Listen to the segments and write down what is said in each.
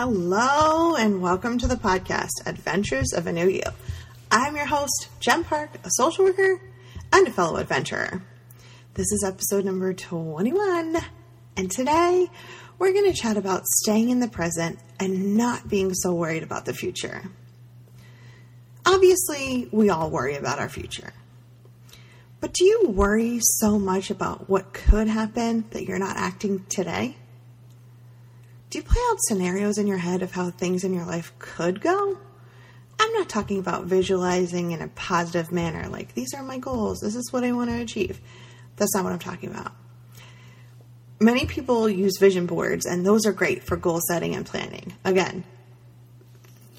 Hello, and welcome to the podcast, Adventures of a New You. I'm your host, Jen Park, a social worker and a fellow adventurer. This is episode number 21, and today we're going to chat about staying in the present and not being so worried about the future. Obviously, we all worry about our future. But do you worry so much about what could happen that you're not acting today? Do you play out scenarios in your head of how things in your life could go? I'm not talking about visualizing in a positive manner, like these are my goals, this is what I want to achieve. That's not what I'm talking about. Many people use vision boards, and those are great for goal setting and planning. Again,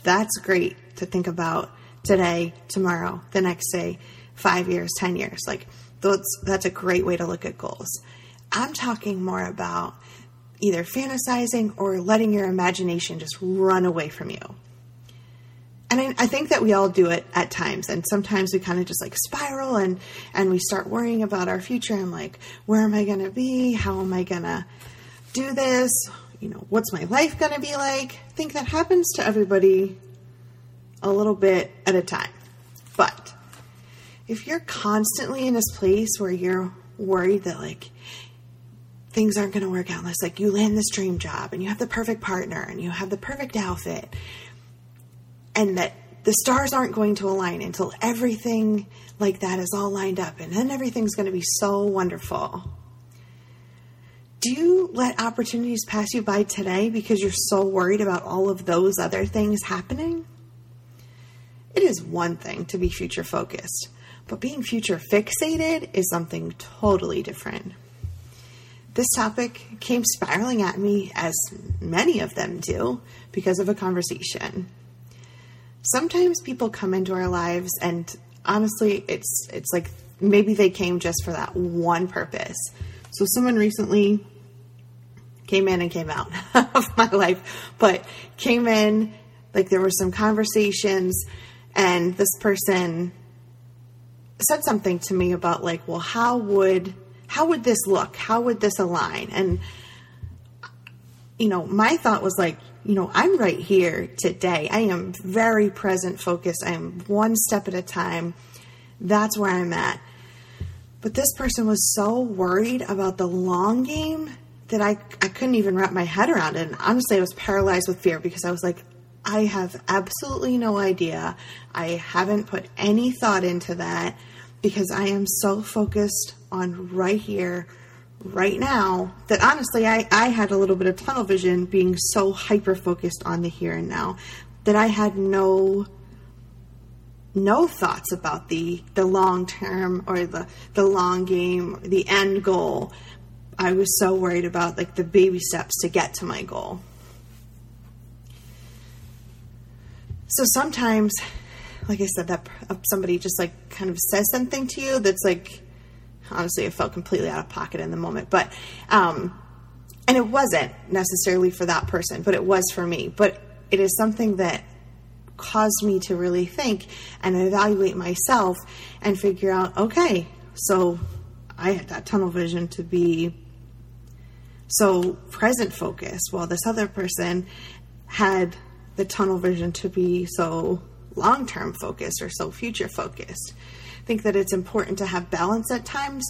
that's great to think about today, tomorrow, the next day, five years, 10 years. Like, that's, that's a great way to look at goals. I'm talking more about either fantasizing or letting your imagination just run away from you. And I, I think that we all do it at times, and sometimes we kind of just like spiral and and we start worrying about our future and like, where am I going to be? How am I going to do this? You know, what's my life going to be like? I think that happens to everybody a little bit at a time. But if you're constantly in this place where you're worried that like things aren't going to work out unless like you land this dream job and you have the perfect partner and you have the perfect outfit and that the stars aren't going to align until everything like that is all lined up and then everything's going to be so wonderful. Do you let opportunities pass you by today because you're so worried about all of those other things happening? It is one thing to be future focused but being future fixated is something totally different this topic came spiraling at me, as many of them do, because of a conversation. Sometimes people come into our lives, and honestly, it's it's like maybe they came just for that one purpose. So, someone recently came in and came out of my life, but came in like there were some conversations, and this person said something to me about like, well, how would how would this look? How would this align? And, you know, my thought was like, you know, I'm right here today. I am very present focused. I am one step at a time. That's where I'm at. But this person was so worried about the long game that I, I couldn't even wrap my head around it. And honestly, I was paralyzed with fear because I was like, I have absolutely no idea. I haven't put any thought into that because I am so focused on right here, right now, that honestly, I, I had a little bit of tunnel vision being so hyper focused on the here and now that I had no no thoughts about the the long term or the the long game the end goal. I was so worried about like the baby steps to get to my goal. So sometimes like I said, that uh, somebody just like kind of says something to you that's like, honestly, it felt completely out of pocket in the moment. But, um, and it wasn't necessarily for that person, but it was for me. But it is something that caused me to really think and evaluate myself and figure out, okay, so I had that tunnel vision to be so present focused while this other person had the tunnel vision to be so long term focused or so future focused. I think that it's important to have balance at times,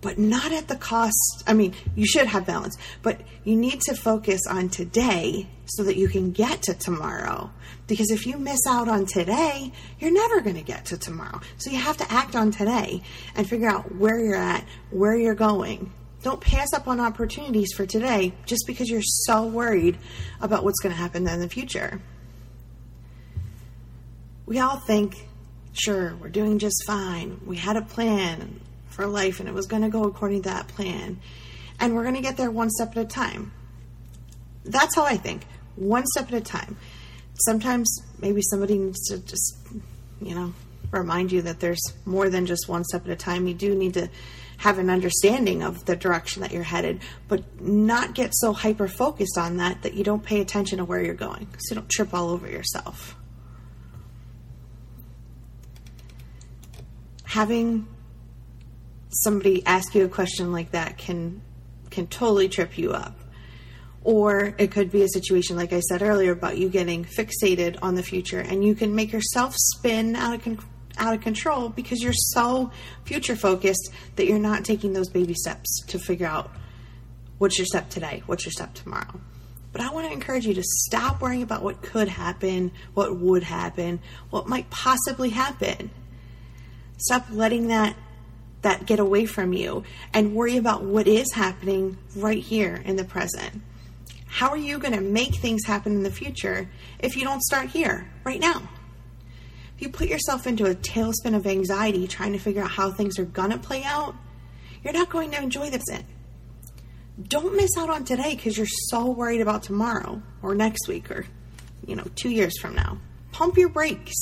but not at the cost. I mean, you should have balance, but you need to focus on today so that you can get to tomorrow. Because if you miss out on today, you're never going to get to tomorrow. So you have to act on today and figure out where you're at, where you're going. Don't pass up on opportunities for today just because you're so worried about what's going to happen in the future we all think, sure, we're doing just fine. We had a plan for life and it was going to go according to that plan. And we're going to get there one step at a time. That's how I think. One step at a time. Sometimes maybe somebody needs to just, you know, remind you that there's more than just one step at a time. You do need to have an understanding of the direction that you're headed, but not get so hyper focused on that that you don't pay attention to where you're going so you don't trip all over yourself. Having somebody ask you a question like that can can totally trip you up. Or it could be a situation, like I said earlier, about you getting fixated on the future and you can make yourself spin out of, con- out of control because you're so future focused that you're not taking those baby steps to figure out what's your step today, what's your step tomorrow. But I want to encourage you to stop worrying about what could happen, what would happen, what might possibly happen. Stop letting that that get away from you and worry about what is happening right here in the present. How are you going to make things happen in the future if you don't start here, right now? If you put yourself into a tailspin of anxiety trying to figure out how things are going to play out, you're not going to enjoy the present. Don't miss out on today because you're so worried about tomorrow or next week or, you know, two years from now. Pump your brakes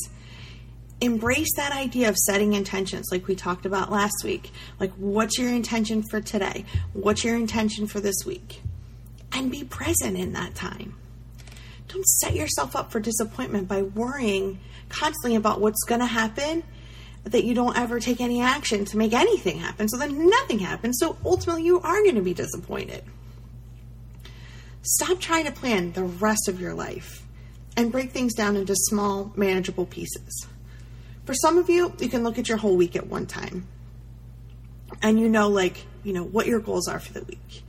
embrace that idea of setting intentions like we talked about last week. Like, what's your intention for today? What's your intention for this week? And be present in that time. Don't set yourself up for disappointment by worrying constantly about what's going to happen that you don't ever take any action to make anything happen. So then nothing happens. So ultimately, you are going to be disappointed. Stop trying to plan the rest of your life and break things down into small, manageable pieces. For some of you, you can look at your whole week at one time and you know, like, you know, what your goals are for the week.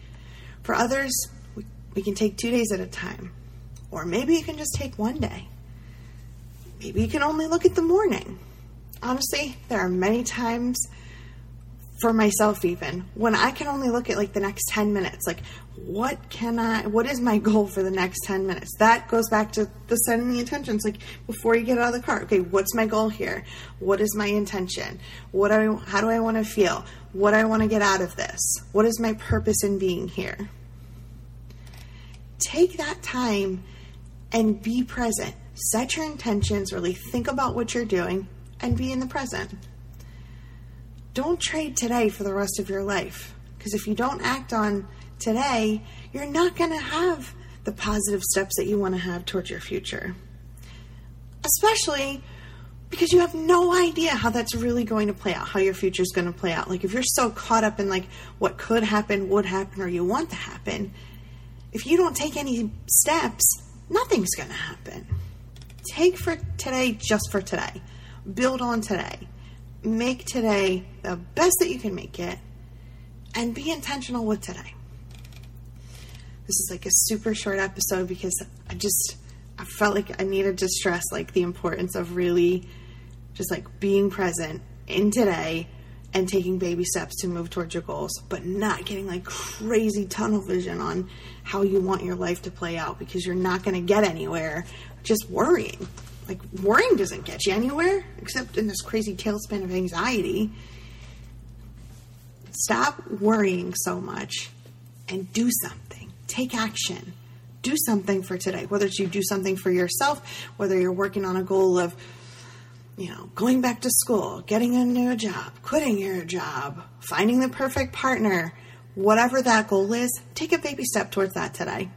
For others, we, we can take two days at a time. Or maybe you can just take one day. Maybe you can only look at the morning. Honestly, there are many times for myself even when I can only look at like the next 10 minutes like what can I what is my goal for the next 10 minutes? That goes back to the setting the intentions like before you get out of the car. Okay what's my goal here? What is my intention? What I how do I want to feel? What I want to get out of this? What is my purpose in being here? Take that time and be present. Set your intentions really think about what you're doing and be in the present don't trade today for the rest of your life. Because if you don't act on today, you're not going to have the positive steps that you want to have towards your future. Especially because you have no idea how that's really going to play out, how your future is going to play out. Like if you're so caught up in like what could happen, would happen, or you want to happen, if you don't take any steps, nothing's going to happen. Take for today just for today. Build on today make today the best that you can make it and be intentional with today. This is like a super short episode because I just I felt like I needed to stress like the importance of really just like being present in today and taking baby steps to move towards your goals, but not getting like crazy tunnel vision on how you want your life to play out because you're not going to get anywhere just worrying. Like, worrying doesn't get you anywhere except in this crazy tailspin of anxiety. Stop worrying so much and do something. Take action. Do something for today. Whether you do something for yourself, whether you're working on a goal of, you know, going back to school, getting a new job, quitting your job, finding the perfect partner, whatever that goal is, take a baby step towards that today.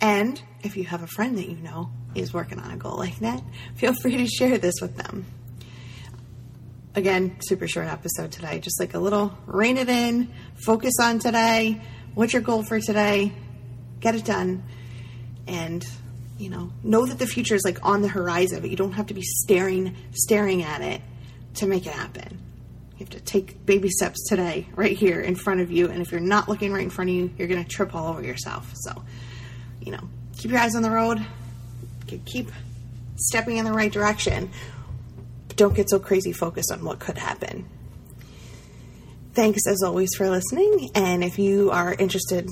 And if you have a friend that you know is working on a goal like that, feel free to share this with them. Again, super short episode today. Just like a little rein it in, focus on today. What's your goal for today? Get it done. And, you know, know that the future is like on the horizon, but you don't have to be staring, staring at it to make it happen. You have to take baby steps today, right here in front of you. And if you're not looking right in front of you, you're going to trip all over yourself. So, you know, keep your eyes on the road, keep stepping in the right direction, don't get so crazy focused on what could happen. Thanks as always for listening. And if you are interested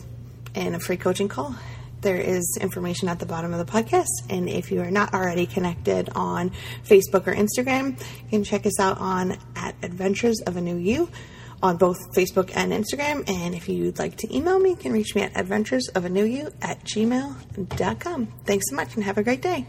in a free coaching call, there is information at the bottom of the podcast. And if you are not already connected on Facebook or Instagram, you can check us out on at Adventures of a New You on both Facebook and Instagram. And if you'd like to email me, you can reach me at adventuresofanewYou at gmail.com. Thanks so much and have a great day.